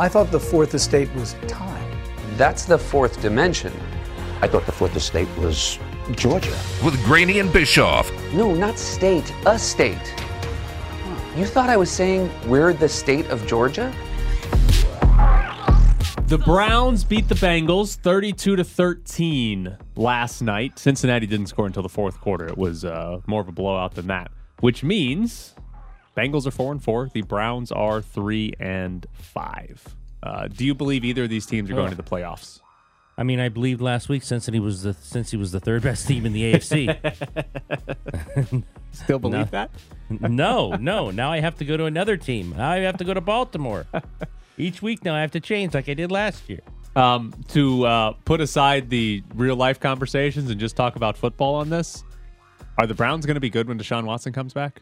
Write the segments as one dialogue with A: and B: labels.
A: I thought the fourth estate was time.
B: That's the fourth dimension.
C: I thought the fourth estate was Georgia.
D: With Graney and Bischoff.
B: No, not state, a state. You thought I was saying we're the state of Georgia?
E: The Browns beat the Bengals 32 to 13 last night. Cincinnati didn't score until the fourth quarter. It was uh, more of a blowout than that, which means Bengals are 4 and 4, the Browns are 3 and 5. Uh, do you believe either of these teams are going to the playoffs?
F: I mean, I believed last week since he was the since he was the third best team in the AFC.
E: Still believe that?
F: no, no. Now I have to go to another team. Now I have to go to Baltimore. Each week now I have to change like I did last year.
E: Um, to uh, put aside the real life conversations and just talk about football on this, are the Browns going to be good when Deshaun Watson comes back?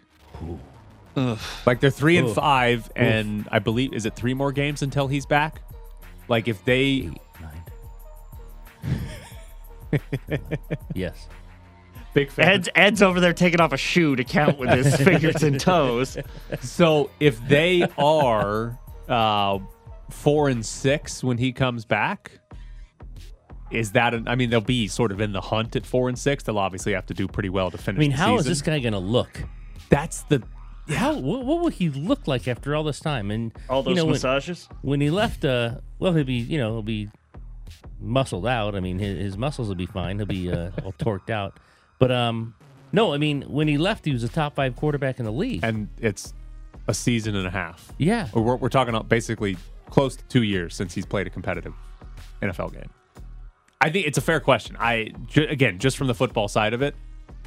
E: Like they're three and
F: Oof.
E: five, and I believe is it three more games until he's back? Like if they
F: Yes.
E: big fan.
G: Ed's, Ed's over there taking off a shoe to count with his fingers and toes.
E: So if they are uh, four and six when he comes back, is that? An, I mean, they'll be sort of in the hunt at four and six. They'll obviously have to do pretty well to finish.
F: I mean,
E: the
F: how is
E: season.
F: this guy going to look?
E: That's the
F: How what, what will he look like after all this time? And
G: All those
F: you know, when-
G: massages.
F: when he left, uh, well, he'll be, you know, he'll be muscled out. I mean, his, his muscles will be fine. He'll be uh, all torqued out. But um, no, I mean, when he left, he was a top five quarterback in the league.
E: and it's a season and a half.
F: yeah,
E: We're, we're talking about basically close to two years since he's played a competitive NFL game. I think it's a fair question. I ju- again, just from the football side of it,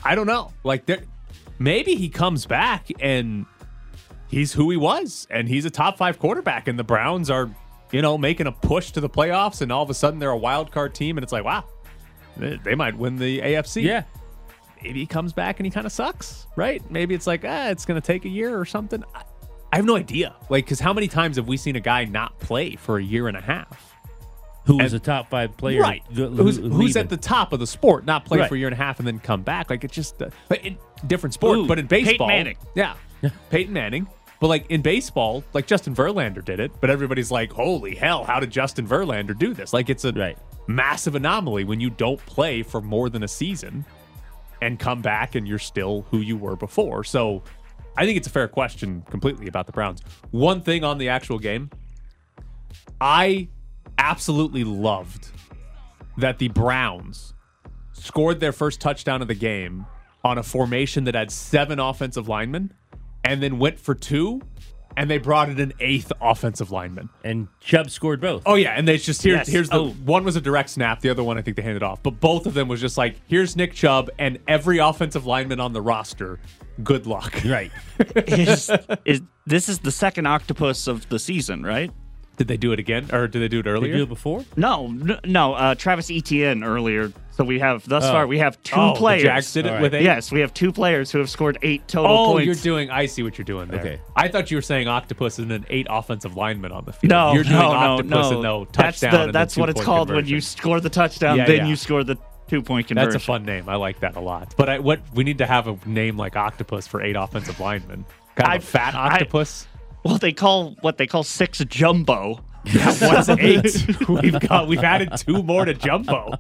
E: I don't know. Like there, maybe he comes back and he's who he was, and he's a top five quarterback, and the Browns are, you know, making a push to the playoffs, and all of a sudden they're a wild card team, and it's like, wow, they, might win the AFC.
F: yeah.
E: maybe he comes back and he kind of sucks, right? Maybe it's like, ah, it's going to take a year or something. I, I have no idea. Like, because how many times have we seen a guy not play for a year and a half?
F: Who was a top five player?
E: right.
F: th-
E: who's who's at the top of the sport, not play
F: Right.
E: for a year and a half and then come back? Like, it's just uh, in different sport,
G: Ooh,
E: but in
G: Peyton
E: baseball.
G: Manning.
E: Yeah. Peyton Manning. But like in baseball, like Justin Verlander did it, but everybody's like, holy hell, how did Justin Verlander do this? Like, it's a
F: Right.
E: massive anomaly when you don't play for more than a season and come back and you're still who you were before. So I think it's a fair question completely about the Browns. One thing on the actual game, I absolutely loved that the Browns scored their first touchdown of the game on a formation that had seven offensive linemen and then went for two and they brought in an eighth offensive lineman.
F: and Chubb scored both.
E: Oh yeah, and they just here's
G: Yes.
E: here's the
G: Oh.
E: one was a direct snap, the other one I think they handed off, but both of them was just like here's Nick Chubb and every offensive lineman on the roster. Good luck.
F: Right.
G: is, is this is the second octopus of the season, right?
E: Did they do it again, or did they do it
F: Did
E: earlier?
F: do it before?
G: No, n- no. Uh, Travis Etienne earlier. So we have thus
F: Oh.
G: far we have two
E: oh, the
G: players.
E: Jags did it
F: All right.
E: with eight.
G: Yes, we have two players who have scored eight total
E: Oh,
G: points.
E: you're doing. I see what you're doing there.
F: Okay.
E: I thought you were saying octopus and then eight offensive linemen on the field.
G: no,
E: you're doing
G: no, no,
E: octopus
G: no.
E: and no
G: that's the, that's what it's
E: two-point
G: called when you score the touchdown,
E: Yeah,
G: then
E: yeah.
G: you score the two point conversion.
E: That's a fun name. I like that a lot. But I, what we need to have a name like octopus for eight offensive linemen. Kind of
G: I-
E: a fat
G: I-
E: octopus.
G: Well, they call what they call six jumbo.
E: That was eight? we've got we've added two more to jumbo.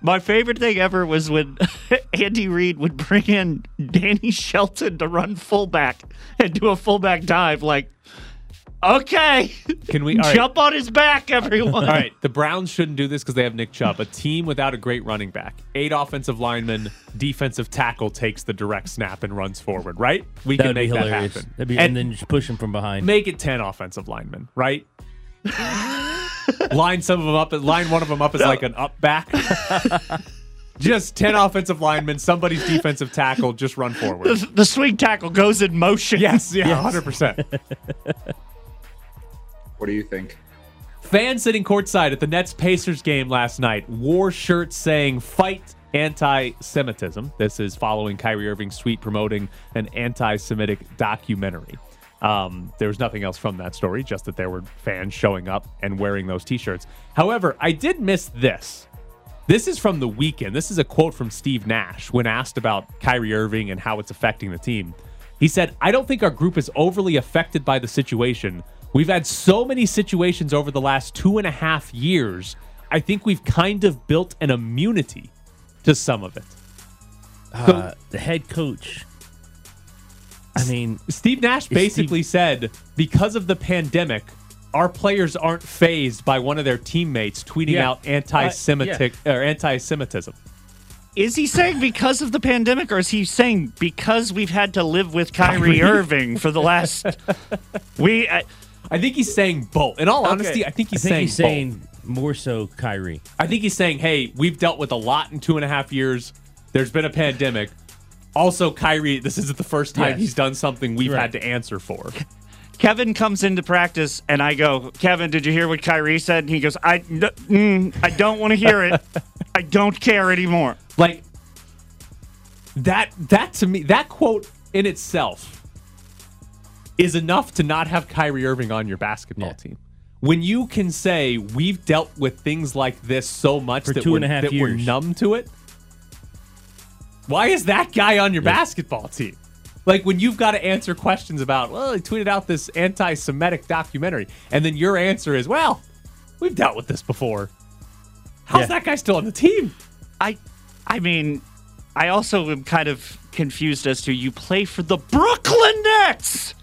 G: My favorite thing ever was when Andy Reid would bring in Danny Shelton to run fullback and do a fullback dive. Like, okay,
E: Can we all right,
G: jump on his back, everyone.
E: All right, the Browns shouldn't do this because they have Nick Chubb, a team without a great running back. Eight offensive linemen, defensive tackle takes the direct snap and runs forward. Right? We
F: That
E: can
F: would be
E: make that happen.
F: That'd be,
E: and
F: and, then just push him from behind.
E: make it ten offensive linemen. Right? line some of them up. Line one of them up as like an up back. just ten offensive linemen. Somebody's defensive tackle. Just run forward.
G: The, the swing tackle goes in motion.
E: Yes, yeah, hundred percent.
H: What do you think?
E: Fans sitting courtside at the Nets Pacers game last night wore shirts saying fight anti Semitism. This is following Kyrie Irving's tweet promoting an anti Semitic documentary. Um, there was nothing else from that story, just that there were fans showing up and wearing those t shirts. However, I did miss this. This is from the weekend. This is a quote from Steve Nash when asked about Kyrie Irving and how it's affecting the team. He said, I don't think our group is overly affected by the situation. We've had so many situations over the last two and a half years. I think we've kind of built an immunity to some of it.
F: Uh, the head coach. I mean,
E: Steve Nash basically said because of the pandemic, our players aren't fazed by one of their teammates tweeting
F: Yeah.
E: out anti-Semitic or anti-Semitism.
G: Is he saying because of the pandemic, or is he saying because we've had to live with Kyrie Irving for the last? we uh,
E: I think he's saying both. In all
G: Okay.
E: honesty, I think
F: I
E: he's
F: think
E: saying
F: he's
E: both.
F: more so Kyrie.
E: I think he's saying, hey, we've dealt with a lot in two and a half years. There's been a pandemic. Also, Kyrie, this isn't the first time
F: Yes.
E: he's done something we've
F: Right.
E: had to answer for.
G: Kevin comes into practice, and I go, Kevin, did you hear what Kyrie said? And he goes, I, n- mm, I don't want to hear it. I don't care anymore.
E: Like that that to me, that quote in itself is enough to not have Kyrie Irving on your basketball
F: Yeah.
E: team. When you can say we've dealt with things like this so much
F: For
E: that,
F: two
E: we're,
F: and a half
E: that we're numb to it, why is that guy on your basketball team? Like when you've got to answer questions about, well, he tweeted out this anti-Semitic documentary, and then your answer is, well, we've dealt with this before. How's
F: Yeah.
E: that guy still on the team?
G: I, I mean, I also am kind of confused as to you play for the Brooklyn Nets.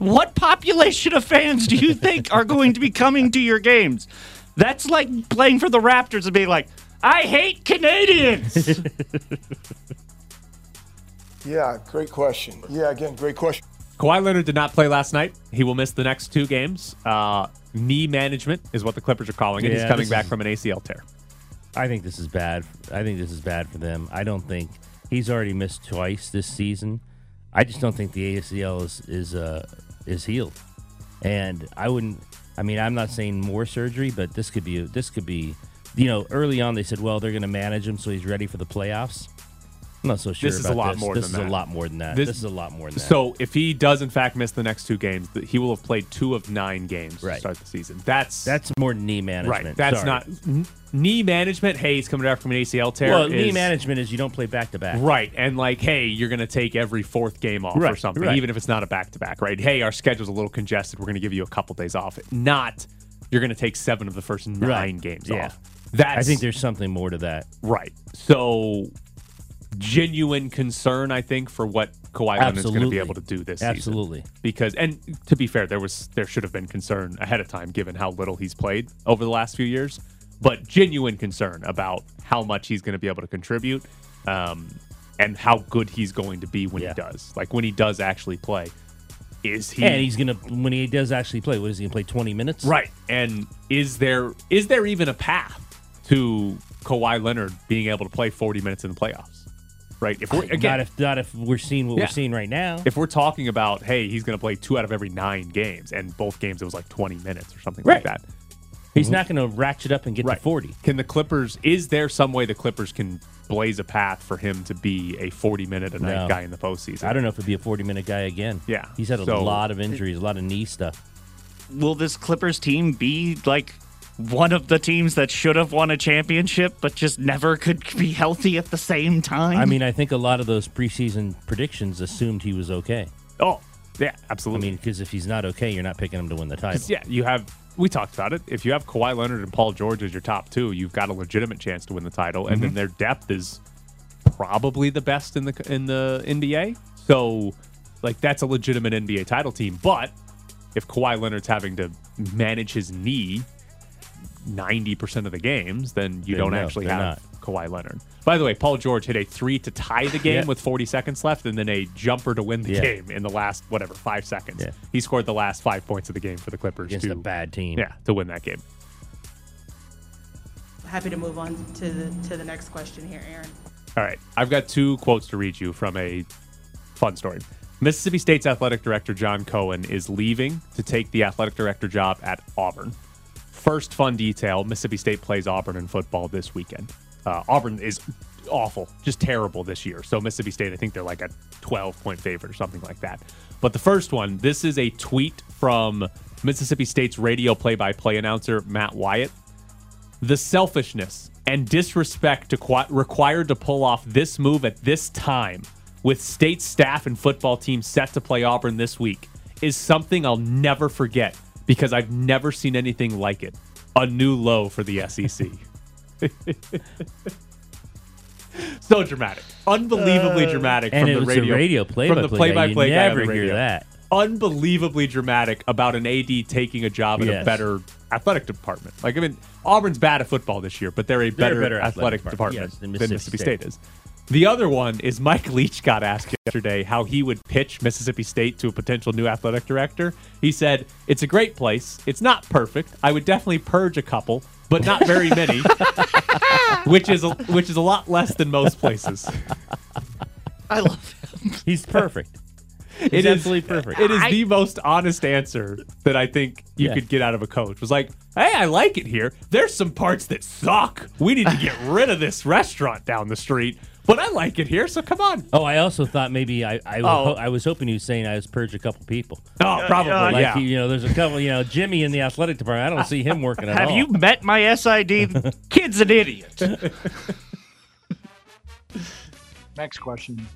G: What population of fans do you think are going to be coming to your games? That's like playing for the Raptors and being like, I hate Canadians.
H: Yeah, great question. Yeah, again, great question.
E: Kawhi Leonard did not play last night. He will miss the next two games. Uh, knee management is what the Clippers are calling it. He's coming back
F: is-
E: from an ACL tear.
F: I think this is bad. I think this is bad for them. I don't think he's already missed twice this season. I just don't think the ACL is is uh, is healed, and I wouldn't. I mean, I'm not saying more surgery, but this could be this could be. You know, early on they said, well, they're going to manage him so he's ready for the playoffs. I'm not so sure.
E: This is a lot
F: this.
E: more
F: This
E: than
F: is
E: that.
F: a lot more than that.
E: This-
F: This, is a lot more than that.
E: So if he does in fact miss the next two games, he will have played two of nine games to
F: Right.
E: start the season. That's
F: that's more knee management.
E: right. That's
F: Sorry.
E: not knee management. Hey, he's coming back from an ACL tear.
F: Well, knee management is you don't play back to back.
E: Right. And like, hey, you're going to take every fourth game off or something,
F: right.
E: even if it's not a back to back, right? Hey, our schedule's a little congested. We're going to give you a couple days off. Not you're going to take seven of the first nine
F: Right.
E: games
F: Yeah.
E: off. That's
F: I think there's something more to that.
E: right. So genuine concern, I think, for what Kawhi Leonard's going to be able to do this season.
F: Absolutely.
E: Because, and to be fair, there was there should have been concern ahead of time, given how little he's played over the last few years. But genuine concern about how much he's going to be able to contribute, um, and how good he's going to be when
F: Yeah.
E: he does. Like when he does actually play, is he?
F: And he's gonna when he does actually play. What is he gonna play? Twenty minutes?
E: Right. And is there is there even a path to Kawhi Leonard being able to play 40 minutes in the playoffs? Right. If we're again,
F: not if not if we're seeing what
E: Yeah.
F: we're seeing right now.
E: if we're talking about hey, he's going to play two out of every nine games, and both games it was like 20 minutes or something like that.
F: He's mm-hmm. not going to ratchet up and get
E: Right.
F: to forty.
E: Can the Clippers? Is there some way the Clippers can blaze a path for him to be a 40 minute a night
F: No.
E: guy in the postseason?
F: I don't know if it'd be a forty minute guy again.
E: Yeah.
F: he's had a
E: So-
F: lot of injuries, a lot of knee stuff.
G: Will this Clippers team be like one of the teams that should have won a championship but just never could be healthy at the same time?
F: I mean, I think a lot of those preseason predictions assumed he was okay.
E: Oh, yeah, absolutely.
F: I mean, because if he's not okay, you're not picking him to win the title.
E: yeah, you have. We talked about it. If you have Kawhi Leonard and Paul George as your top two, you've got a legitimate chance to win the title, and
F: Mm-hmm.
E: then their depth is probably the best in the in the NBA. So, like, that's a legitimate NBA title team. But if Kawhi Leonard's having to manage his knee ninety percent of the games, then you
F: Then
E: don't
F: no,
E: actually
F: they're
E: have Kawhi Leonard. By the way, Paul George hit a three to tie the game
F: Yeah.
E: with 40 seconds left, and then a jumper to win the
F: Yeah.
E: game in the last whatever five seconds.
F: Yeah.
E: He scored the last five points of the game for the Clippers
F: against
E: to
F: a bad team.
E: yeah to win that game.
I: Happy to move on to the to the next question here, Aaron.
E: All right, I've got two quotes to read you from a fun story. Mississippi State's athletic director John Cohen is leaving to take the athletic director job at Auburn. First fun detail Mississippi State plays Auburn in football this weekend. Uh, Auburn is awful, just terrible this year. So, Mississippi State, I think they're like a 12 point favorite or something like that. But the first one, this is a tweet from Mississippi State's radio play by play announcer, Matt Wyatt. The selfishness and disrespect to qu- required to pull off this move at this time with state staff and football team set to play Auburn this week is something I'll never forget because I've never seen anything like it. A new low for the SEC. so dramatic, unbelievably uh, dramatic
F: and
E: from the radio,
F: a radio
E: from
F: play-by-play
E: the play-by-play
F: You
E: guy on
F: never hear that.
E: Unbelievably dramatic about an AD taking a job in a better athletic department. Like I mean, Auburn's bad at football this year, but they're a
F: They're
E: better,
F: better
E: athletic,
F: athletic
E: department,
F: department, yes, than
E: than
F: Mississippi
E: Mississippi State is. The other one is Mike Leach got asked yesterday how he would pitch Mississippi State to a potential new athletic director. He said, It's a great place. It's not perfect. I would definitely purge a couple, but not very many. which is a, which is a lot less than most places.
G: I love him.
F: He's perfect.
E: It
F: He's
E: is
F: absolutely perfect.
E: It is the most honest answer that I think you
F: Yeah.
E: could get out of a coach. Was like, hey, I like it here. There's some parts that suck. We need to get rid of this restaurant down the street, but I like it here. So come on.
F: Oh, I also thought maybe I I, was
G: Oh.
F: ho- I was hoping you were saying I was purged a couple people.
E: Oh, probably.
G: yeah,
F: Like
E: yeah.
F: you know, there's a couple. You know, Jimmy in the athletic department. I don't see him working at
G: Have
F: all.
G: Have you met my SID? Kid's an idiot.
A: Next question.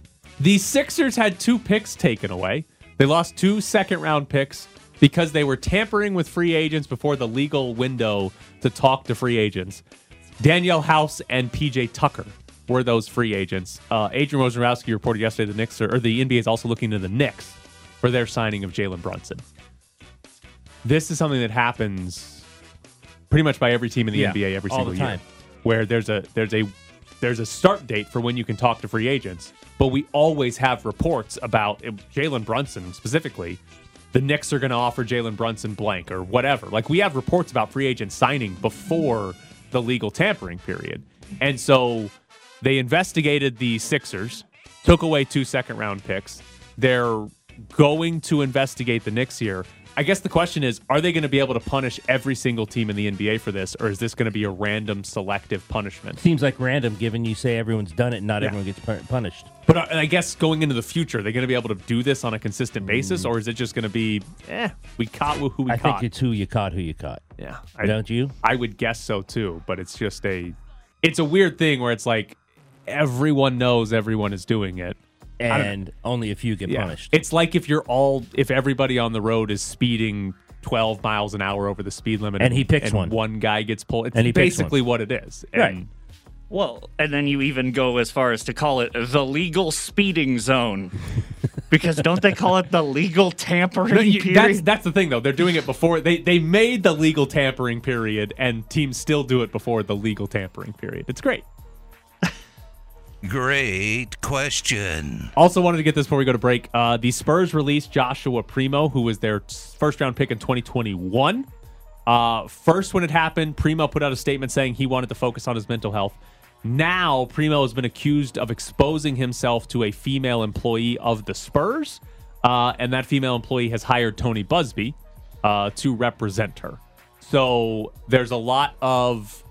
E: The Sixers had two picks taken away. They lost two second round picks because they were tampering with free agents before the legal window to talk to free agents. Danuel House and PJ Tucker were those free agents. Uh, Adrian Wojnarowski reported yesterday the Knicks are, or the NBA is also looking to the Knicks for their signing of Jalen Brunson. This is something that happens pretty much by every team in the
F: Yeah,
E: NBA every single year, where there's a there's a there's a start date for when you can talk to free agents, but we always have reports about uh, Jalen Brunson specifically. The Knicks are going to offer Jalen Brunson blank or whatever. Like we have reports about free agents signing before the legal tampering period, and so they investigated the Sixers, took away two second round picks. They're going to investigate the Knicks here. I guess the question is are they going to be able to punish every single team in the NBA for this, or is this going to be a random selective punishment?
F: Seems like random, given you say everyone's done it, and not
E: Yeah.
F: everyone gets punished.
E: But uh, I guess going into the future, are they going to be able to do this on a consistent basis, or is it just going to be, eh, we caught who we
F: I
E: caught?
F: think it's who you caught, who you caught.
E: yeah, I,
F: Don't you?
E: I would guess so too, but it's just a, it's a weird thing where it's like everyone knows everyone is doing it.
F: And only a few get
E: Yeah.
F: punished.
E: It's like if you're all if everybody on the road is speeding 12 miles an hour over the speed limit
F: And he picks
E: and
F: one.
E: one guy gets pulled. It's
F: And he
E: basically what it is.
F: Right.
G: Well, and then you even go as far as to call it the legal speeding zone. because don't they call it the legal tampering
E: No, you-
G: period?
E: that's that's the thing though. They're doing it before they they made the legal tampering period and teams still do it before the legal tampering period. It's great.
D: Great question.
E: Also wanted to get this before we go to break. Uh, the Spurs released Joshua Primo, who was their first round pick in 2021. Uh, first, when it happened, Primo put out a statement saying he wanted to focus on his mental health. Now, Primo has been accused of exposing himself to a female employee of the Spurs, uh, and that female employee has hired Tony Buzbee uh, to represent her. So there's a lot of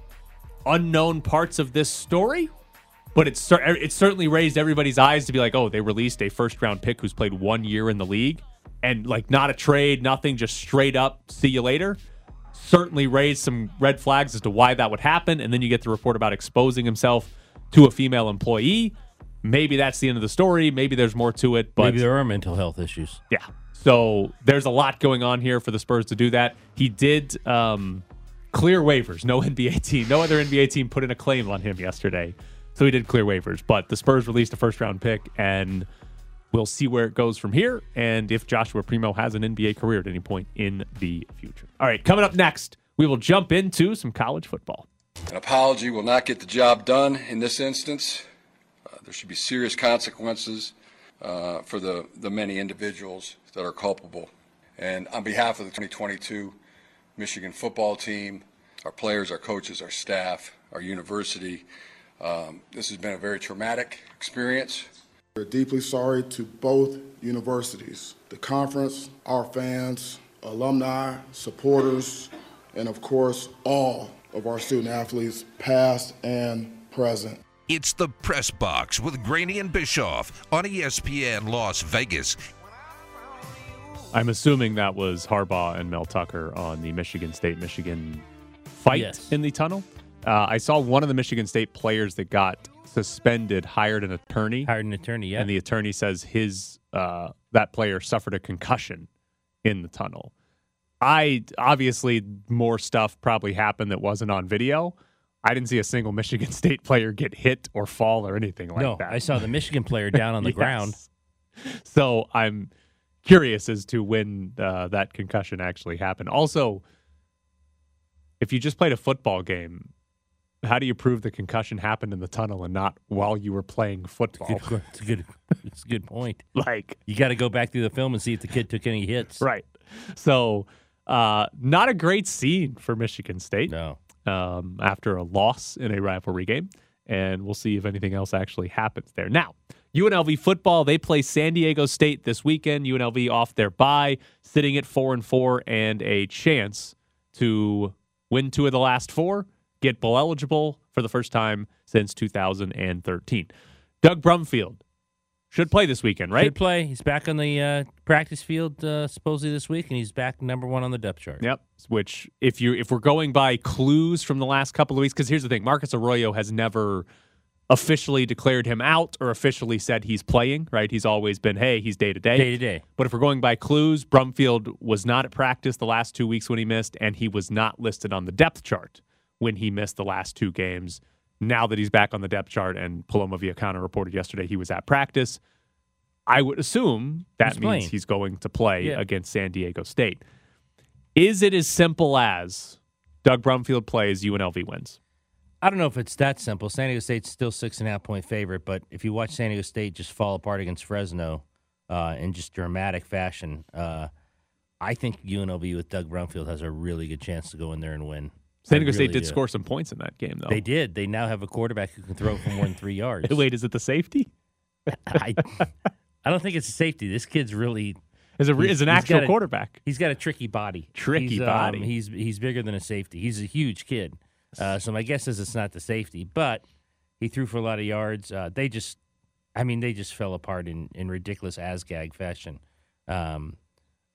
E: unknown parts of this story, but it's it certainly raised everybody's eyes to be like, oh, they released a first round pick who's played one year in the league and like not a trade, nothing, just straight up, see you later. Certainly raised some red flags as to why that would happen. And then you get the report about exposing himself to a female employee. Maybe that's the end of the story. Maybe there's more to it, but
F: Maybe there are mental health issues.
E: yeah. So there's a lot going on here for the Spurs to do that. He did um, clear waivers. No NBA team, no other NBA team put in a claim on him yesterday. So he did clear waivers. But the Spurs released a first round pick, and we'll see where it goes from here and if Joshua Primo has an NBA career at any point in the future. All right, coming up next, we will jump into some college football.
J: An apology will not get the job done in this instance. Uh, there should be serious consequences uh, for the, the many individuals that are culpable. And on behalf of the 2022 Michigan football team, our players, our coaches, our staff, our university, um, this has been a very traumatic experience.
H: We're deeply sorry to both universities, the conference, our fans, alumni, supporters, and of course, all of our student athletes, past and present.
D: It's the Press Box with Graney and Bischoff on ESPN Las Vegas.
E: I'm assuming that was Harbaugh and Mel Tucker on the Michigan State Michigan fight
F: Yes.
E: in the tunnel. Uh, I saw one of the Michigan State players that got suspended hired an attorney,
F: Hired an attorney, yeah.
E: and the attorney says his uh, that player suffered a concussion in the tunnel. I obviously more stuff probably happened that wasn't on video. I didn't see a single Michigan State player get hit or fall or anything like that.
F: no,
E: that.
F: I saw the Michigan player down on the
E: Yes.
F: ground.
E: So I'm curious as to when uh, that concussion actually happened. Also, if you just played a football game, how do you prove the concussion happened in the tunnel and not while you were playing football?
F: Good, it's a good, it's a good point.
E: like,
F: You got to go back through the film and see if the kid took any hits.
E: right. So, uh, not a great scene for Michigan State
F: No.
E: um, after a loss in a rivalry game. And we'll see if anything else actually happens there. Now, UNLV football, they play San Diego State this weekend. UNLV off their bye, sitting at four and four, and a chance to win two of the last four, get bowl eligible for the first time since 2013. Doug Brumfield should play this weekend, right?
F: Should play. He's back on the uh, practice field uh, supposedly this week, and he's back number one on the depth chart.
E: Yep. Which, if you if we're going by clues from the last couple of weeks, because here's the thing, Marcus Arroyo has never officially declared him out or officially said he's playing. Right? He's always been, hey, he's day to day.
F: Day to day.
E: But if we're going by clues, Brumfield was not at practice the last two weeks when he missed, and he was not listed on the depth chart when he missed the last two games. Now that he's back on the depth chart, and Paloma Viacana reported yesterday he was at practice, I would assume that
F: He's
E: means
F: playing.
E: he's going to play
F: Yeah.
E: against San Diego State. Is it as simple as Doug Brumfield plays, UNLV wins?
F: I don't know if it's that simple. San Diego State's still six and a half point favorite, but if you watch San Diego State just fall apart against Fresno uh, in just dramatic fashion, uh, I think UNLV with Doug Brumfield has a really good chance to go in there and win.
E: San Diego State
F: really
E: did score some points in that game, though.
F: They did. They now have a quarterback who can throw for more than three yards.
E: Wait, is it the safety?
F: I, I don't think it's a safety. This kid's really
E: Is
F: He's-
E: is an actual
F: got a-
E: quarterback?
F: He's got a tricky body.
E: Tricky
F: He's, um,
E: body.
F: he's he's bigger than a safety. He's a huge kid. Uh, so my guess is it's not the safety, but he threw for a lot of yards. Uh, they just, I mean, they just fell apart in in ridiculous asgag fashion. Um,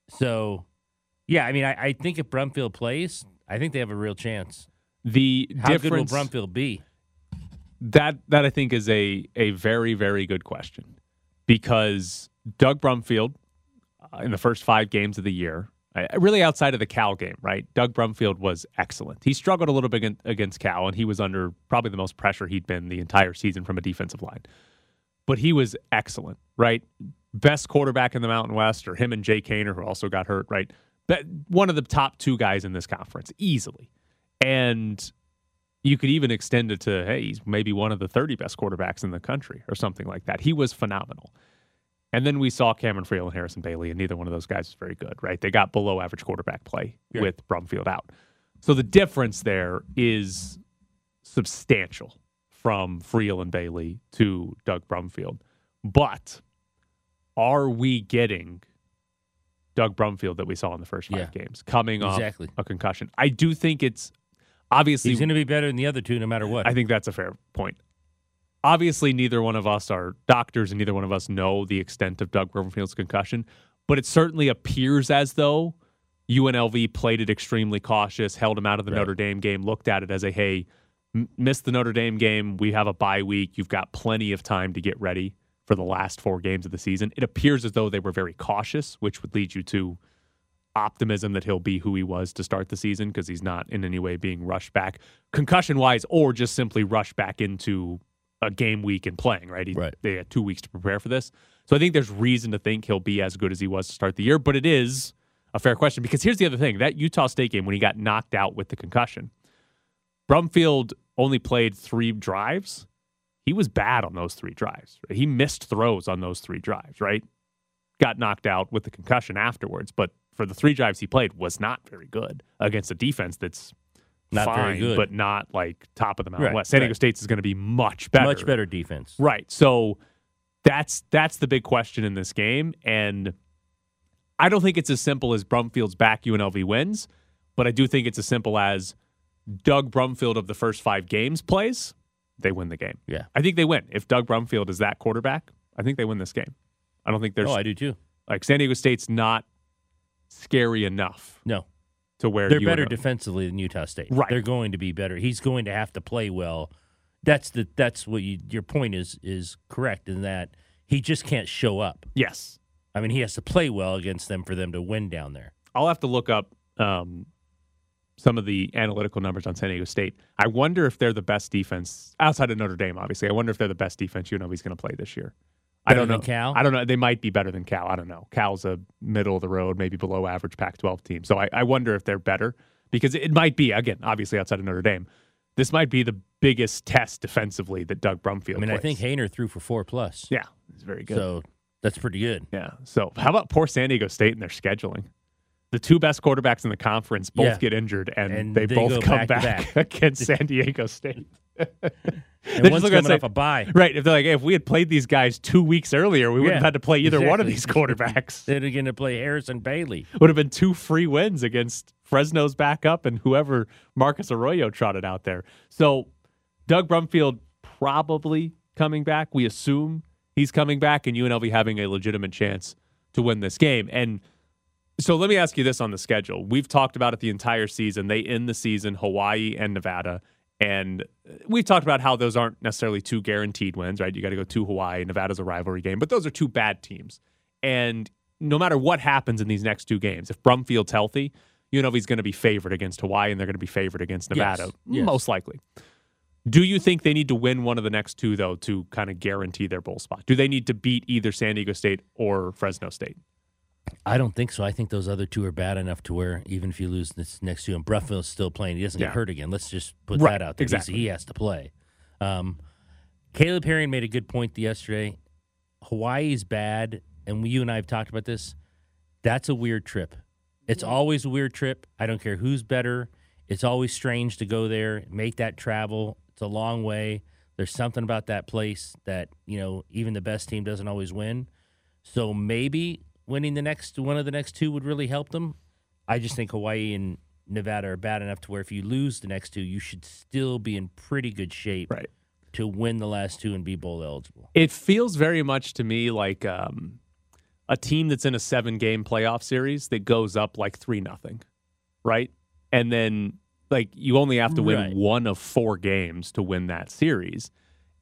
F: so yeah, I mean, I, I think if Brumfield plays, I think they have a real chance.
E: The
F: How good will Brumfield be?
E: that that I think is a a very very good question because Doug Brumfield uh, in the first five games of the year, uh, really outside of the Cal game, right? Doug Brumfield was excellent. He struggled a little bit against- against Cal, and he was under probably the most pressure he'd been the entire season from a defensive line. But he was excellent, right? Best quarterback in the Mountain West, or him and Jake Haener, who also got hurt, right? But one of the top two guys in this conference, easily. And you could even extend it to, hey, he's maybe one of the 30 best quarterbacks in the country or something like that. He was phenomenal. And then we saw Cameron Friel and Harrison Bailey, and neither one of those guys was very good, right? They got below average quarterback play
F: Yeah.
E: with Brumfield out. So the difference there is substantial from Friel and Bailey to Doug Brumfield. But are we getting Doug Brumfield that we saw in the first five
F: Yeah.
E: games coming
F: Exactly.
E: off a concussion? I do think it's obviously
F: He's going to be better than the other two, no matter what.
E: I think that's a fair point. Obviously, neither one of us are doctors, and neither one of us know the extent of Doug Brumfield's concussion. But it certainly appears as though UNLV played it extremely cautious, held him out of the
F: Right.
E: Notre Dame game, looked at it as a hey, m- missed the Notre Dame game. We have a bye week. You've got plenty of time to get ready for the last four games of the season. It appears as though they were very cautious, which would lead you to optimism that he'll be who he was to start the season because he's not in any way being rushed back concussion wise or just simply rushed back into a game week and playing, right? He,
F: Right.
E: They had two weeks to prepare for this. So I think there's reason to think he'll be as good as he was to start the year, but it is a fair question because here's the other thing that Utah State game when he got knocked out with the concussion, Brumfield only played three drives. He was bad on those three drives. He missed throws on those three drives, right? Got knocked out with the concussion afterwards, but for the three drives he played was not very good against a defense that's
F: Not
E: fine,
F: very good.
E: but not like top of the Mountain
F: Right,
E: West. San Diego
F: right.
E: State's is going to be much better.
F: Much better defense.
E: Right. So that's that's the big question in this game. And I don't think it's as simple as Brumfield's back UNLV wins, but I do think it's as simple as Doug Brumfield of the first five games plays, they win the game.
F: Yeah.
E: I think they win. If Doug Brumfield is that quarterback, I think they win this game. I don't think there's
F: Oh, I do too.
E: like San Diego State's not scary enough
F: No,
E: to where
F: they're better defensively than Utah State.
E: Right.
F: They're going to be better. He's going to have to play well. That's the that's what you your point is is correct in that he just can't show up.
E: Yes.
F: I mean, he has to play well against them for them to win down there.
E: I'll have to look up um, some of the analytical numbers on San Diego State. I wonder if they're the best defense outside of Notre Dame. Obviously, I wonder if they're the best defense UNLV's going to play this year. I don't know.
F: Cal?
E: I don't know. They might be better than Cal. I don't know. Cal's a middle of the road, maybe below average Pac-12 team. So I, I wonder if they're better because it might be again, obviously outside of Notre Dame. This might be the biggest test defensively that Doug Brumfield.
F: I mean, I think Haener threw for four plus.
E: Yeah, it's very good.
F: So that's pretty good.
E: Yeah. So how about poor San Diego State and their scheduling? The two best quarterbacks in the conference both
F: Yeah.
E: get injured, and,
F: And
E: they,
F: they
E: both come
F: back
E: back,
F: back.
E: against San Diego State.
F: And one's
E: just looking at
F: coming
E: say-
F: off a bye.
E: Right. If they're like, hey, if we had played these guys two weeks earlier, we wouldn't have had to play either one of these quarterbacks.
F: They're going to play Harrison Bailey.
E: Would have been two free wins against Fresno's backup and whoever Marcus Arroyo trotted out there. So Doug Brumfield probably coming back. We assume he's coming back, and UNLV having a legitimate chance to win this game. And so let me ask you this on the schedule. We've talked about it the entire season. They end the season Hawaii and Nevada. And we've talked about how those aren't necessarily two guaranteed wins, right? You got to go to Hawaii. Nevada's a rivalry game, but those are two bad teams. And no matter what happens in these next two games, if Brumfield's healthy, UNLV's going to be favored against Hawaii and they're going to be favored against Nevada,
F: Yes, yes.
E: most likely. Do you think they need to win one of the next two, though, to kind of guarantee their bowl spot? Do they need to beat either San Diego State or Fresno State?
F: I don't think so. I think those other two are bad enough to where even if you lose this next two and Brumfield's still playing, he doesn't
E: Yeah.
F: get hurt again. Let's just put
E: Right,
F: that out there. He's-
E: exactly.
F: He has to play. Um, Caleb Herring made a good point yesterday. Hawaii's bad, and you and I have talked about this. That's a weird trip. It's always a weird trip. I don't care who's better. It's always strange to go there, make that travel. It's a long way. There's something about that place that, you know, even the best team doesn't always win. So maybe winning the next one of the next two would really help them. I just think Hawaii and Nevada are bad enough to where if you lose the next two, you should still be in pretty good shape
E: Right.
F: to win the last two and be bowl eligible.
E: It feels very much to me like um, a team that's in a seven game playoff series that goes up like three nothing, right? And then like you only have to win
F: Right.
E: one of four games to win that series.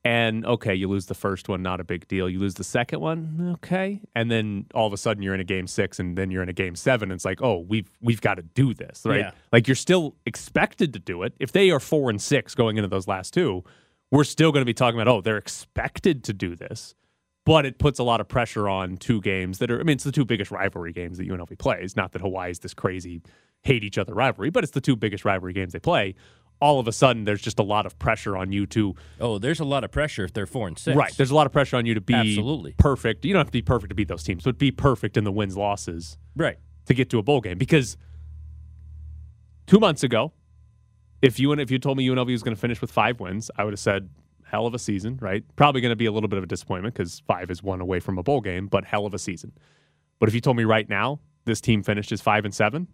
E: And okay, you lose the first one, not a big deal. You lose the second one, okay. And then all of a sudden you're in a game six and then you're in a game seven. It's like, oh, we've we've got to do this, right?
F: Yeah.
E: Like you're still expected to do it. If they are four and six going into those last two, we're still going to be talking about, oh, they're expected to do this. But it puts a lot of pressure on two games that are, I mean, it's the two biggest rivalry games that UNLV plays. Not that Hawaii's this crazy hate each other rivalry, but it's the two biggest rivalry games they play. All of a sudden, there's just a lot of pressure on you to,
F: Oh, there's a lot of pressure if they're four and six.
E: right? There's a lot of pressure on you to be
F: Absolutely.
E: perfect. You don't have to be perfect to beat those teams, but be perfect in the wins losses
F: right.
E: to get to a bowl game. Because two months ago, if you and if you told me UNLV was going to finish with five wins, I would have said hell of a season, right? Probably going to be a little bit of a disappointment because five is one away from a bowl game, but hell of a season. But if you told me right now this team finishes five and seven,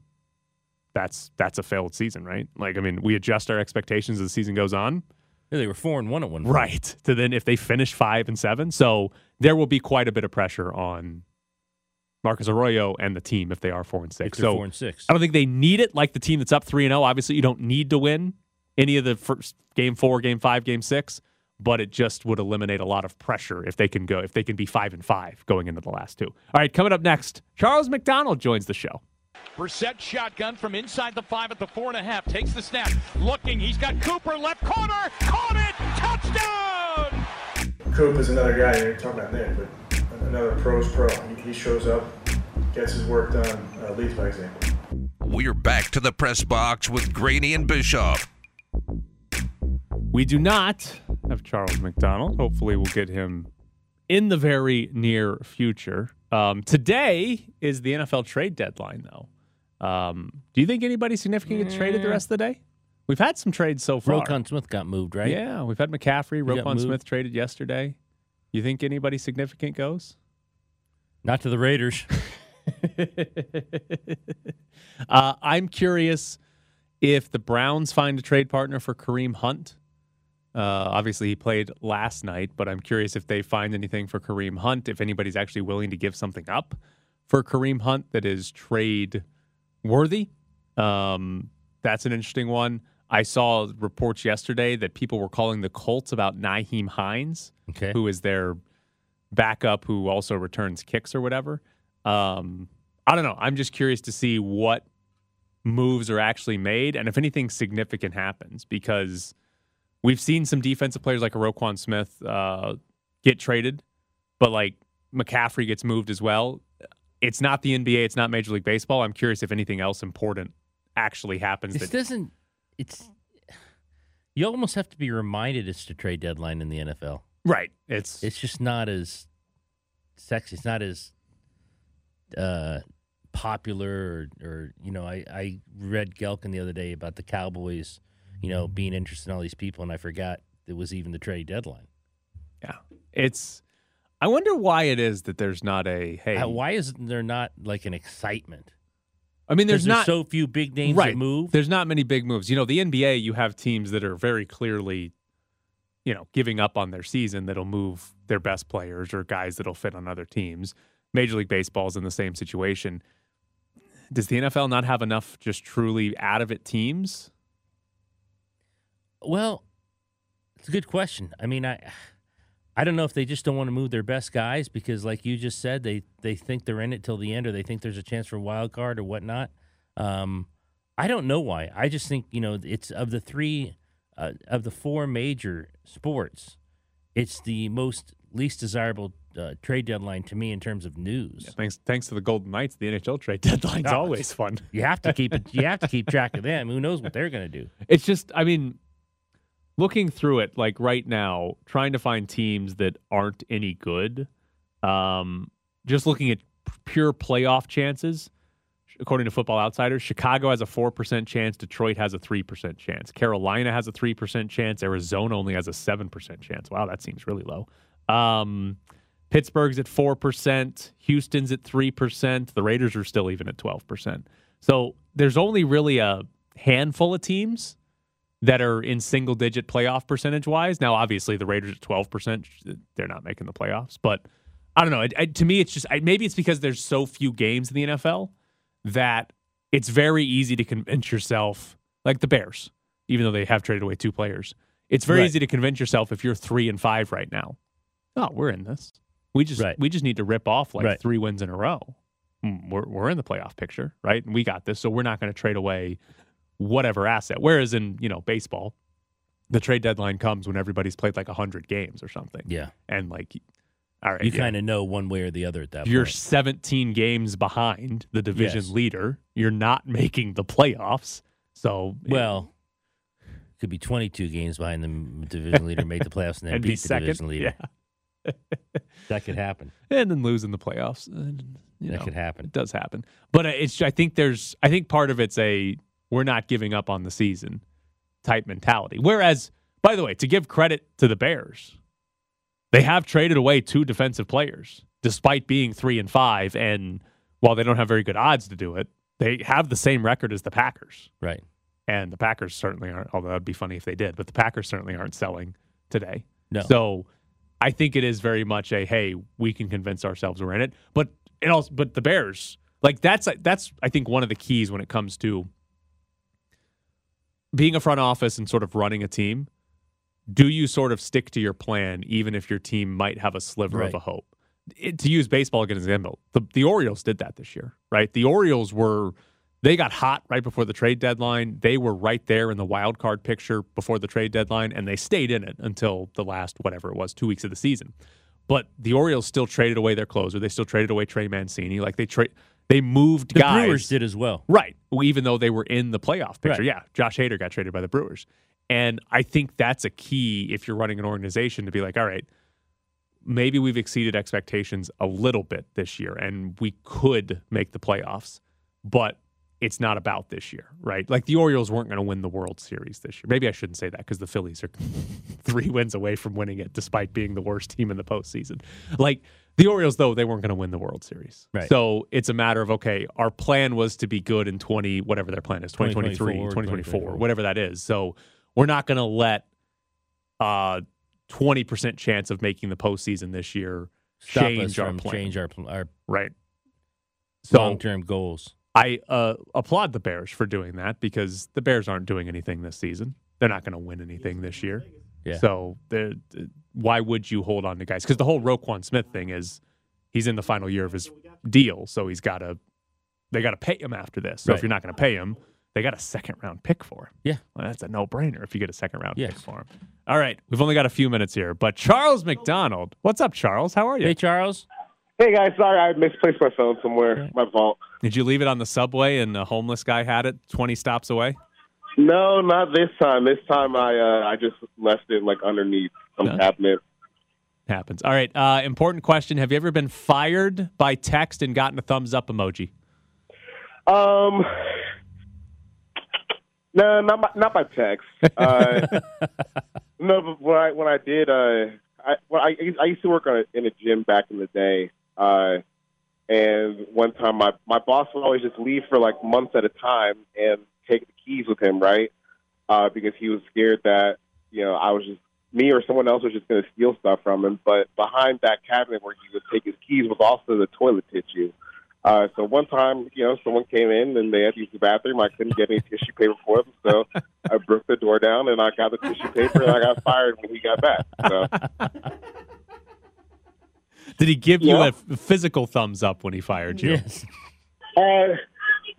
E: that's that's a failed season, right? Like I mean, we adjust our expectations as the season goes on.
F: Yeah, they were four and one at one point.
E: Right. To then if they finish five and seven. So there will be quite a bit of pressure on Marcus Arroyo and the team if they are four and six. So
F: four and six.
E: I don't think they need it like the team that's up 3 and 0. Obviously, you don't need to win any of the first game 4, game 5, game 6, but it just would eliminate a lot of pressure if they can go if they can be 5 and 5 going into the last two. All right, coming up next, Charles McDonald joins the show.
K: Brissett shotgun from inside the five at the four and a half. Takes the snap. Looking. He's got Cooper left corner. Caught it. Touchdown.
L: Coop is another guy, you're talking about Nick, but another pro's pro. He, he shows up, gets his work done, uh, leads by example.
D: We're back to the press box with Graney and Bischoff.
E: We do not have Charles McDonald. Hopefully, we'll get him in the very near future. Um, today is the NFL trade deadline, though. Um, do you think anybody significant gets traded the rest of the day? We've had some trades so far.
F: Roquan Smith got moved, right?
E: Yeah, we've had McCaffrey, Roquan. Smith traded yesterday. You think anybody significant goes?
F: Not to the Raiders.
E: uh, I'm curious if the Browns find a trade partner for Kareem Hunt, uh, obviously he played last night, but I'm curious if they find anything for Kareem Hunt, if anybody's actually willing to give something up for Kareem Hunt that is trade worthy. Um, that's an interesting one. I saw reports yesterday that people were calling the Colts about Nyheim Hines,
F: Okay.
E: who is their backup who also returns kicks or whatever. Um, I don't know. I'm just curious to see what moves are actually made and if anything significant happens because we've seen some defensive players like a Roquan Smith uh, get traded, but like McCaffrey gets moved as well. It's not the NBA. It's not Major League Baseball. I'm curious if anything else important actually happens.
F: This
E: that
F: doesn't. It's. You almost have to be reminded it's the trade deadline in the NFL.
E: Right. It's
F: it's just not as sexy. It's not as uh, popular, or, or you know, I I read Gehlken the other day about the Cowboys, you know, being interested in all these people, and I forgot it was even the trade deadline.
E: Yeah, it's. I wonder why it is that there's not a hey.
F: Uh, why is there not like an excitement?
E: I mean, there's not
F: so few big names
E: right.
F: that move.
E: There's not many big moves. You know, the NBA, you have teams that are very clearly, you know, giving up on their season that'll move their best players or guys that'll fit on other teams. Major League Baseball's in the same situation. Does the NFL not have enough just truly out of it teams?
F: Well, it's a good question. I mean, I I don't know if they just don't want to move their best guys because, like you just said, they they think they're in it till the end, or they think there's a chance for a wild card or whatnot. Um, I don't know why. I just think you know it's of the three uh, of the four major sports, it's the most least desirable uh, trade deadline to me in terms of news.
E: Thanks, thanks to the Golden Knights, the NHL trade deadline's
F: No,
E: always fun.
F: You have to keep it. You have to keep track of them. Who knows what they're going to do?
E: It's just, I mean, looking through it, like right now, trying to find teams that aren't any good. Um, just looking at pure playoff chances, according to Football Outsiders, Chicago has a four percent chance. Detroit has a three percent chance. Carolina has a three percent chance. Arizona only has a seven percent chance. Wow, that seems really low. Um, Pittsburgh's at four percent. Houston's at three percent. The Raiders are still even at twelve percent. So there's only really a handful of teams that are in single digit playoff percentage wise. Now, obviously, the Raiders at 12%, they're not making the playoffs. But I don't know. It, it- to me, it's just I, maybe it's because there's so few games in the NFL that it's very easy to convince yourself, like the Bears, even though they have traded away two players. It's very
F: Right.
E: easy to convince yourself if you're three and five right now. Oh, we're in this. We just
F: Right.
E: we just need to rip off like
F: Right.
E: three wins in a row. Mm, We're we're in the playoff picture, right? And we got this, so we're not going to trade away whatever asset. Whereas in you know baseball, the trade deadline comes when everybody's played like hundred games or something.
F: Yeah,
E: and like, all right,
F: you
E: yeah.
F: kind of know one way or the other at that
E: you're
F: point.
E: 17 games behind the division
F: Yes.
E: leader. You're not making the playoffs. So
F: Well, could be 22 games behind the division leader, make the playoffs, and then
E: And be
F: beat the
E: second?
F: division leader.
E: Yeah.
F: that could happen.
E: and then losing the playoffs. and, you
F: That
E: know,
F: could happen.
E: It does happen. But uh, it's I think there's I think part of it's a we're not giving up on the season type mentality. Whereas, by the way, to give credit to the Bears, they have traded away two defensive players despite being 3 and 5 and while they don't have very good odds to do it, they have the same record as the Packers.
F: Right.
E: And the Packers certainly aren't, although that'd be funny if they did, but the Packers certainly aren't selling today.
F: No.
E: So I think it is very much a hey, we can convince ourselves we're in it. But it also but the Bears, like that's that's I think one of the keys when it comes to being a front office and sort of running a team. Do you sort of stick to your plan even if your team might have a sliver of a hope? It, to use baseball again as an example, the, the Orioles did that this year, right? The Orioles were they got hot right before the trade deadline. They were right there in the wild card picture before the trade deadline, and they stayed in it until the last whatever it was, two weeks of the season. But the Orioles still traded away their closer. They still traded away Trey Mancini. Like they trade, they moved
F: The
E: guys.
F: Brewers did as well.
E: Right. Even though they were in the playoff picture.
F: Right.
E: Yeah. Josh Hader got traded by the Brewers. And I think that's a key if you're running an organization to be like, all right, maybe we've exceeded expectations a little bit this year and we could make the playoffs, but it's not about this year, right? Like the Orioles weren't going to win the World Series this year. Maybe I shouldn't say that because the Phillies are three wins away from winning it despite being the worst team in the postseason. Like The Orioles, though, they weren't going to win the World Series.
F: Right.
E: So it's a matter of, okay, our plan was to be good in 20, whatever their plan is, 2023,
F: 2024,
E: 2024, whatever that is. So we're not going to let uh 20% chance of making the postseason this year
F: Stop
E: change
F: us
E: our
F: from
E: plan.
F: change our our
E: Right. So
F: long-term goals.
E: I uh, applaud the Bears for doing that because the Bears aren't doing anything this season. They're not going to win anything this year.
F: Yeah.
E: So why would you hold on to guys? Because the whole Roquan Smith thing is he's in the final year of his deal, so he's got to they got to pay him after this. So
F: Right.
E: if you're not going to pay him, they got a second round pick for him.
F: Yeah.
E: Well, that's a no brainer if you get a second round pick for him. All right, we've only got a few minutes here, but Charles McDonald, what's up, Charles? How are you?
F: Hey, Charles.
M: Hey guys, sorry I misplaced my phone somewhere. My fault.
E: Did you leave it on the subway and a homeless guy had it 20 stops away?
M: No, not this time. This time I uh, I just left it like underneath some
E: Yeah.
M: cabinet.
E: Happens. All right. Uh, important question. Have you ever been fired by text and gotten a thumbs up emoji?
M: Um, no, not by, not by text. Uh, no, but when I when I did, uh, I well, I, I used to work on a, in a gym back in the day, uh, and one time my my boss would always just leave for like months at a time and take the keys with him, right? Uh, because he was scared that you know I was just me or someone else was just going to steal stuff from him. But behind that cabinet where he would take his keys was also the toilet tissue. Uh, so one time, you know, someone came in and they had to use the bathroom. I couldn't get any tissue paper for them, so I broke the door down and I got the tissue paper and I got fired when he got back. So
E: Did he give you a physical thumbs up when he fired you?
F: Yes.
M: Uh,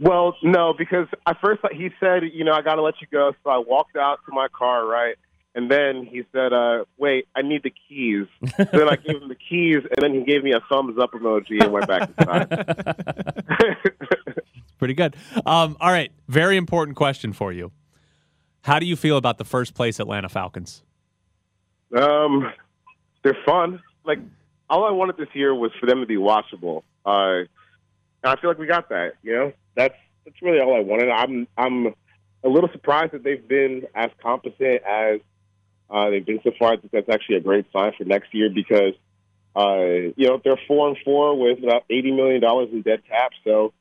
M: well, no, because at first he said, you know, I got to let you go. So I walked out to my car, right? And then he said, uh, wait, I need the keys. so then I gave him the keys, and then he gave me a thumbs up emoji and went back inside.
E: Pretty good. Um, all right. Very important question for you. How do you feel about the first place Atlanta Falcons?
M: Um, they're fun. Like all I wanted this year was for them to be watchable. Uh, and I feel like we got that. You know, that's that's really all I wanted. I'm I'm a little surprised that they've been as competent as uh, they've been so far. I think that's actually a great sign for next year because uh, you know they're four and four with about eighty million dollars in dead cap. So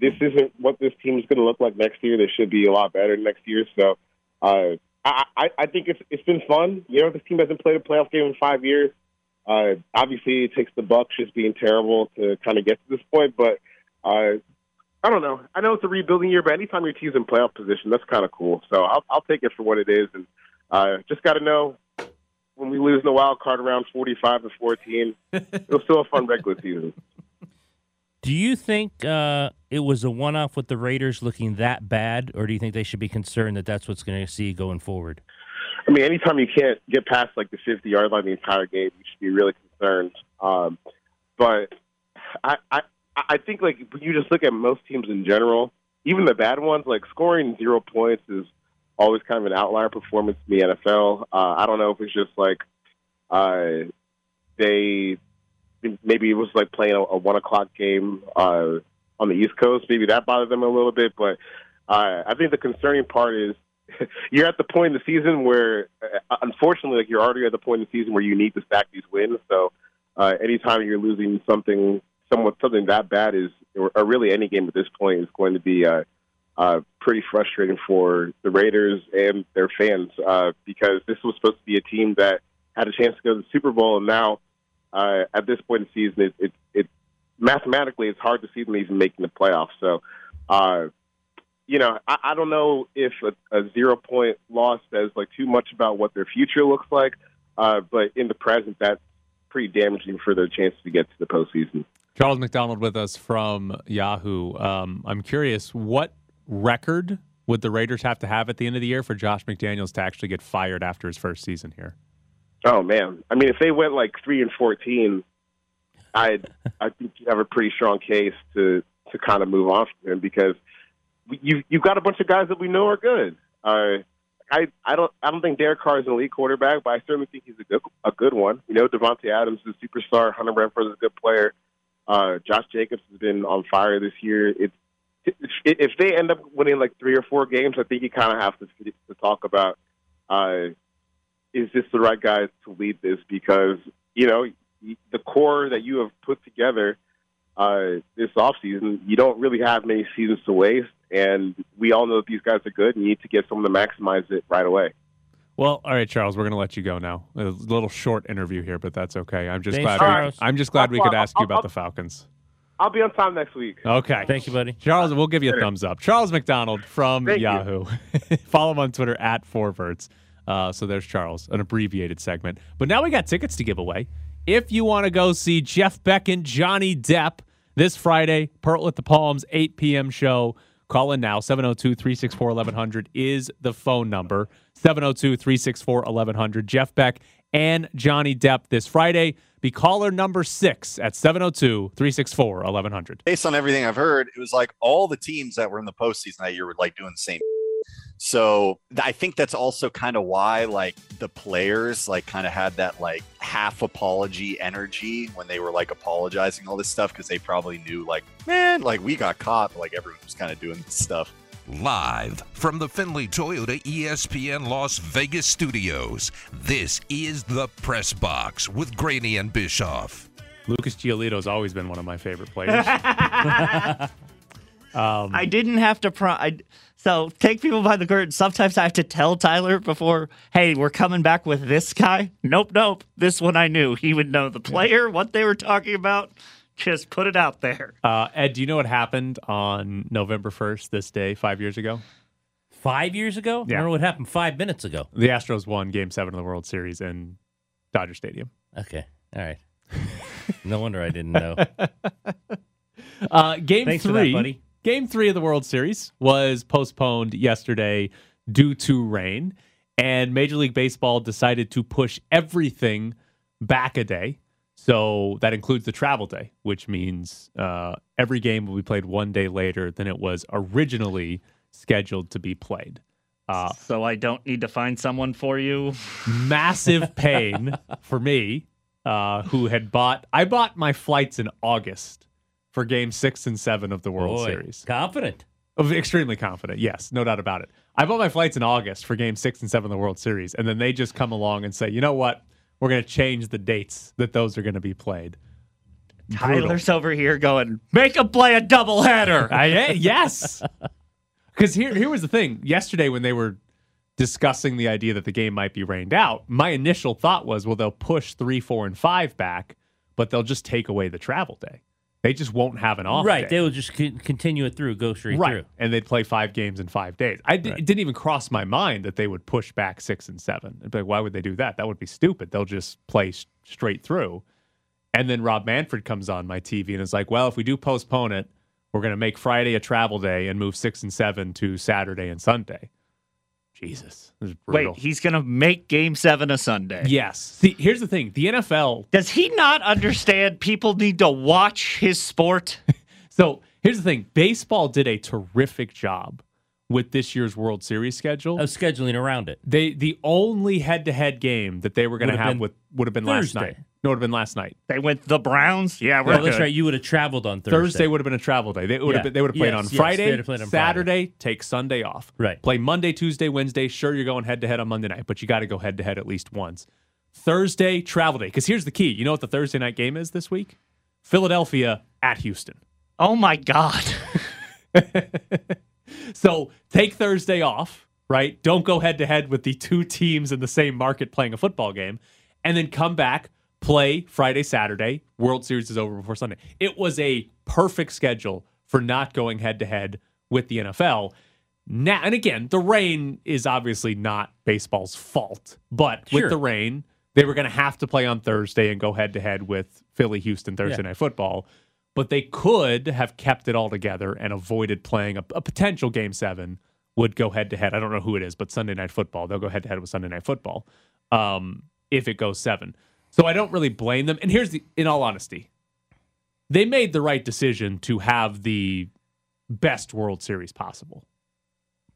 M: this isn't what this team is going to look like next year. They should be a lot better next year. So uh, I, I, I think it's it's been fun. You know, this team hasn't played a playoff game in five years. Uh, obviously, it takes the Bucs just being terrible to kind of get to this point, but uh, I don't know. I know it's a rebuilding year, but anytime your team's in playoff position, that's kind of cool. So I'll, I'll take it for what it is, and uh, just got to know when we lose in the wild card around forty-five to fourteen, it was still a fun regular season.
F: Do you think uh, it was a one-off with the Raiders looking that bad, or do you think they should be concerned that that's what's going to see going forward?
M: I mean, anytime you can't get past like the 50 yard line the entire game, you should be really concerned. Um, but I, I, I think like when you just look at most teams in general, even the bad ones, like scoring zero points is always kind of an outlier performance in the NFL. Uh, I don't know if it's just like uh, they maybe it was like playing a, a one o'clock game uh, on the East Coast. Maybe that bothered them a little bit, but uh, I think the concerning part is you're at the point in the season where, uh, unfortunately, like you're already at the point in the season where you need to stack these wins. So, uh, anytime you're losing something, somewhat something that bad is, or, or really any game at this point is going to be uh, uh, pretty frustrating for the Raiders and their fans uh, because this was supposed to be a team that had a chance to go to the Super Bowl, and now uh, at this point in the season, it, it, it mathematically it's hard to see them even making the playoffs. So. Uh, you know, I, I don't know if a, a zero point loss says like too much about what their future looks like, uh, but in the present, that's pretty damaging for their chances to get to the postseason.
E: Charles McDonald with us from Yahoo. Um, I'm curious, what record would the Raiders have to have at the end of the year for Josh McDaniels to actually get fired after his first season here?
M: Oh man, I mean, if they went like three and fourteen, I I think you'd have a pretty strong case to to kind of move on from him because you you've got a bunch of guys that we know are good. Uh, I I don't I don't think Derek Carr is an elite quarterback, but I certainly think he's a good a good one. You know, Davante Adams is a superstar. Hunter Renfrow is a good player. Uh, Josh Jacobs has been on fire this year. It's if they end up winning like three or four games, I think you kind of have to to talk about uh, is this the right guy to lead this? Because you know the core that you have put together uh, this offseason, you don't really have many seasons to waste. And we all know that these guys are good, and you need to get someone to maximize it right away.
E: Well, all right, Charles, we're going to let you go now. A little short interview here, but that's okay. I'm just
F: Thanks,
E: glad.
F: Charles.
E: We, I'm just glad we could ask you
M: I'll-
E: about
M: I'll-
E: the Falcons.
M: I'll be on time next week.
E: Okay.
F: Thank you, buddy.
E: Charles, we'll give you a thumbs up. Charles McDonald from
M: Thank.
E: Yahoo. Follow him on Twitter at FourVerts. Uh, so there's Charles, an abbreviated segment. But now we got tickets to give away. If you want to go see Jeff Beck and Johnny Depp this Friday, Pearl at the Palms, 8 p.m. show. Call in now. 702 364 1100 is the phone number. 702 364 1100. Jeff Beck and Johnny Depp this Friday. Be caller number six at 702 364 1100.
N: based on everything I've heard, it was like all the teams that were in the postseason that year were like doing the same. So I think that's also kind of why like the players like kind of had that like half apology energy when they were like apologizing all this stuff because they probably knew like man like we got caught like everyone was kind of doing this stuff.
D: Live from the Findlay Toyota ESPN Las Vegas studios, this is the Press Box with Graney and Bischoff.
E: Lucas Giolito's always been one of my favorite players. um,
G: I didn't have to. Pro- I, so take people by the curtain. Sometimes I have to tell Tyler before, hey, we're coming back with this guy. Nope, nope. This one I knew. He would know the player, what they were talking about. Just put it out there.
E: uh, Ed, do you know what happened on November 1st, this day, five years ago?
F: Five years ago?
E: Yeah.
F: I remember what happened five minutes ago.
E: The Astros won game seven of the World Series in Dodger Stadium.
F: Okay. All right. no wonder I didn't know.
E: Uh, game
F: Thanks for that,
E: three,
F: buddy.
E: Game three of the World Series was postponed yesterday due to rain, and Major League Baseball decided to push everything back a day. So that includes the travel day, which means uh, every game will be played one day later than it was originally scheduled to be played. Uh,
G: so I don't need to find someone for you.
E: massive pain for me, uh, who had bought. I bought my flights in August for Game Six and Seven of the World
F: Boy,
E: Series.
F: Confident.
E: Of- Extremely confident, yes, no doubt about it. I bought my flights in August for Game Six and Seven of the World Series, and then they just come along and say, you know what, we're going to change the dates that those are going to be played. Brutal.
G: Tyler's over here going, make him play a doubleheader.
E: I, yes. Because here, here was the thing. Yesterday, when they were discussing the idea that the game might be rained out, my initial thought was, well, they'll push three, four, and five back, but they'll just take away the travel day. They just won't have an off
F: right.
E: day.
F: They will just con- continue it through, go straight
E: right.
F: through.
E: And they'd play five games in five days. I d-
F: Right.
E: It didn't even cross my mind that they would push back six and seven. I'd be like, why would they do that? That would be stupid. They'll just play s- straight through. And then Rob Manfred comes on my TV and is like, well, if we do postpone it, we're going to make Friday a travel day and move six and seven to Saturday and Sunday. Jesus. This is brutal.
G: Wait, he's going to make game seven a Sunday.
E: yes. See, here's the thing the NFL
G: Does he not understand people need to watch his sport?
E: So here's the thing: baseball did a terrific job with this year's World Series schedule.
F: Of scheduling around it.
E: They the only head-to-head game that they were going to
F: Would've been
E: with would have been last night. No, it would have been last night.
G: They went the Browns. Yeah, we're
F: Well, that's right. You would have traveled on Thursday.
E: Thursday would have been a travel day. They would have
F: Yeah.
E: been, they would have played
F: Yes,
E: on
F: yes,
E: Friday,
F: they'd have played on
E: Saturday, take Sunday off.
F: Right.
E: Play Monday, Tuesday, Wednesday. Sure, you're going head to head on Monday night, but you got to go head to head at least once. Thursday travel day. Because here's the key. You know what the Thursday night game is this week? Philadelphia at Houston.
G: Oh my God.
E: So take Thursday off, right? Don't go head to head with the two teams in the same market playing a football game, and then come back, play Friday, Saturday. World Series is over before Sunday. It was a perfect schedule for not going head to head with the NFL. Now, and again, the rain is obviously not baseball's fault, but
F: Sure.
E: with the rain, they were going to have to play on Thursday and go head to head with Philly, Houston, Thursday
F: Yeah.
E: night football. But they could have kept it all together and avoided playing a, a potential game seven. Would go head to head. I don't know who it is, but Sunday night football. They'll go head to head with Sunday night football um, if it goes seven. So I don't really blame them. And here's the, in all honesty, they made the right decision to have the best World Series possible.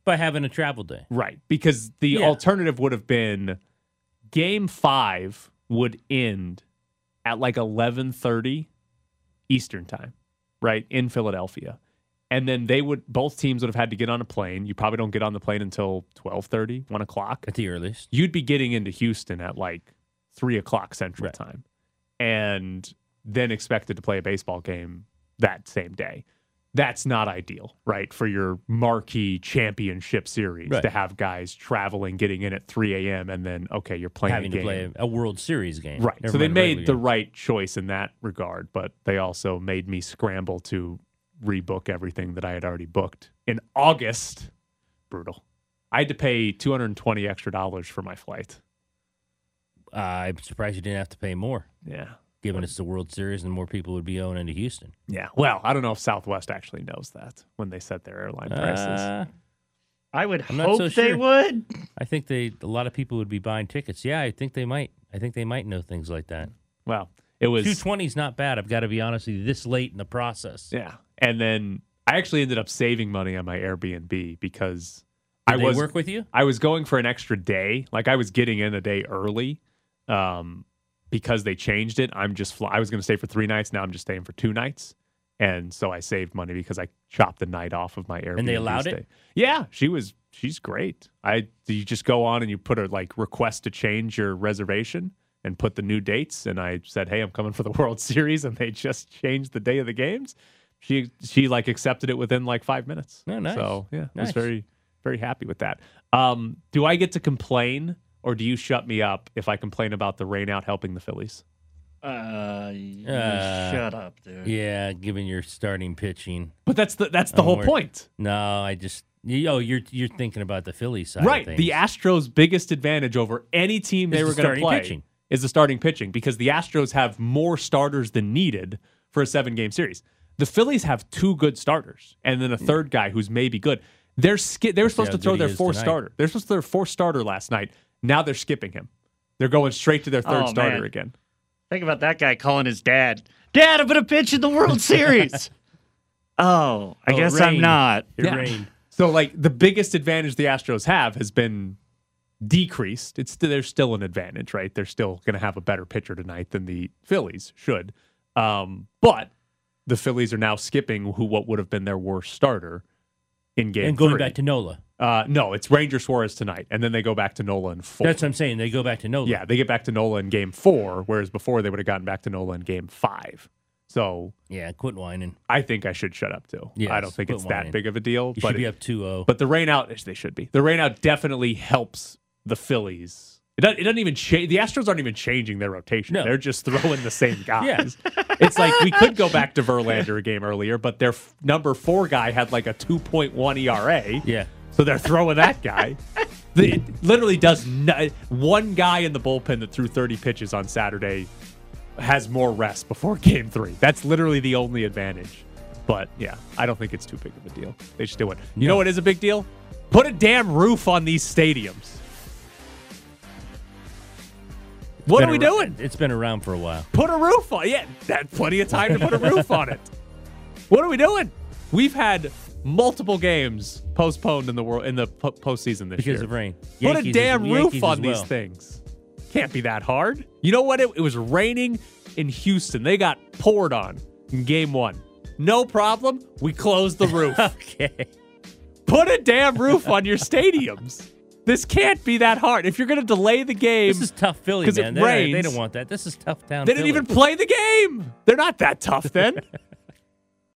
F: by having a travel day.
E: Right. Because the
F: Yeah.
E: alternative would have been game five would end at like eleven thirty Eastern time, right? In Philadelphia. And then they would both teams would have had to get on a plane. You probably don't get on the plane until 1230, 1 o'clock.
F: At the earliest.
E: You'd be getting into Houston at like three o'clock central
F: Right.
E: time. and then expected to play a baseball game that same day. That's not ideal, right? For your marquee championship series
F: Right.
E: to have guys traveling, getting in at 3 a.m., and then, okay, you're playing
F: having
E: a game.
F: to play a World Series game.
E: Right.
F: Never
E: so they made the
F: game.
E: right choice in that regard, but they also made me scramble to rebook everything that I had already booked in August. Brutal. I had to pay 220 extra dollars for my flight.
F: Uh, I'm surprised you didn't have to pay more.
E: Yeah.
F: Given it's the World Series and more people would be going into Houston.
E: Yeah. Well, I don't know if Southwest actually knows that when they set their airline prices.
F: Uh,
G: I would
F: I'm
G: hope
F: so
G: they
F: sure.
G: would.
F: I think they a lot of people would be buying tickets. Yeah, I think they might. I think they might know things like that.
E: Well, it was
F: 220 is not bad. I've got to be honest with you. This late in the process.
E: Yeah. And then I actually ended up saving money on my Airbnb because
F: Did
E: I was
F: work with you?
E: I was going for an extra day. Like I was getting in a day early. Um because they changed it. I'm just fly- I was going to stay for 3 nights, now I'm just staying for 2 nights. And so I saved money because I chopped the night off of my Airbnb.
F: And they allowed it?
E: Yeah, she was she's great. I you just go on and you put a like request to change your reservation and put the new dates and I said, "Hey, I'm coming for the World Series," and they just changed the day of the games. She she like accepted it within like 5 minutes.
F: Oh, nice.
E: So, yeah, I was very very happy with that. Um, do I get to complain or do you shut me up if I complain about the rain out helping the Phillies?
G: Uh, you
F: Uh,
G: shut up, dude.
F: Yeah, given your starting pitching.
E: But that's the that's the whole
F: Onward.
E: point.
F: No, I just you, oh you're you're thinking about the Phillies side.
E: Right.
F: Of
E: The. Astros' biggest advantage over any team they
F: Is
E: were
F: the
E: going to
F: starting
E: play
F: pitching.
E: is the starting pitching because the Astros have more starters than needed for a seven game series. The Phillies have two good starters and then a third guy who's maybe good. They're ski- they were supposed to throw their fourth
F: tonight.
E: starter. They're supposed to throw their fourth starter last night. Now they're skipping him. They're going straight to their third
G: Oh,
E: starter
G: man.
E: again.
G: Think about that guy calling his dad. Dad, I'm gonna pitch in the World Series. oh, I
E: Oh,
G: guess I'm
E: rain.
G: not.
E: Yeah. So like the biggest advantage the Astros have has been decreased. It's st- there's still an advantage, right? They're still going to have a better pitcher tonight than the Phillies should. Um, but the Phillies are now skipping who what would have been their worst starter in game
F: and going
E: three.
F: back to Nola.
E: Uh, no, it's Ranger Suarez tonight, and then they go back to Nola in four.
F: That's what I'm saying. They go back to Nola.
E: Yeah, they get back to Nola in game four, whereas before they would have gotten back to Nola in game five. So
F: Yeah, quit whining.
E: I think I should shut up too.
F: Yes,
E: I don't think it's that big of a deal.
F: You
E: but
F: should be up oh. 2-0.
E: But the rain out, they should be. The rain out definitely helps the Phillies. It doesn't, it doesn't even change. The Astros aren't even changing their rotation.
F: No.
E: They're just throwing the same guys.
F: Yeah.
E: it's like we could go back to Verlander a game earlier, but their f- number four guy had like a 2.1 ERA.
F: Yeah.
E: So they're throwing that guy. The- It literally does no, one guy in the bullpen that threw 30 pitches on Saturday has more rest before game three. That's literally the only advantage. But yeah, I don't think it's too big of a deal. They should do it. You know what is a big deal? Put a damn roof on these stadiums. What are we doing?
F: It's been around for a while.
E: Put a roof on. Yeah, that's plenty of time to put a roof on it. What are we doing? We've had multiple games postponed in the world in the po- postseason this
F: Because
E: year
F: of rain.
E: Put
F: Yankees
E: a damn
F: Yankees
E: roof on
F: as
E: these things. Can't be that hard. You know what? It, it was raining in Houston. They got poured on in game one. No problem. We closed the roof.
F: okay.
E: Put a damn roof on your stadiums. This can't be that hard. If you're going to delay the game,
F: This is tough Philly,
E: 'cause it
F: man. They, don't- they don't want that. This is tough town.
E: they didn't even play the game. They're not that tough then.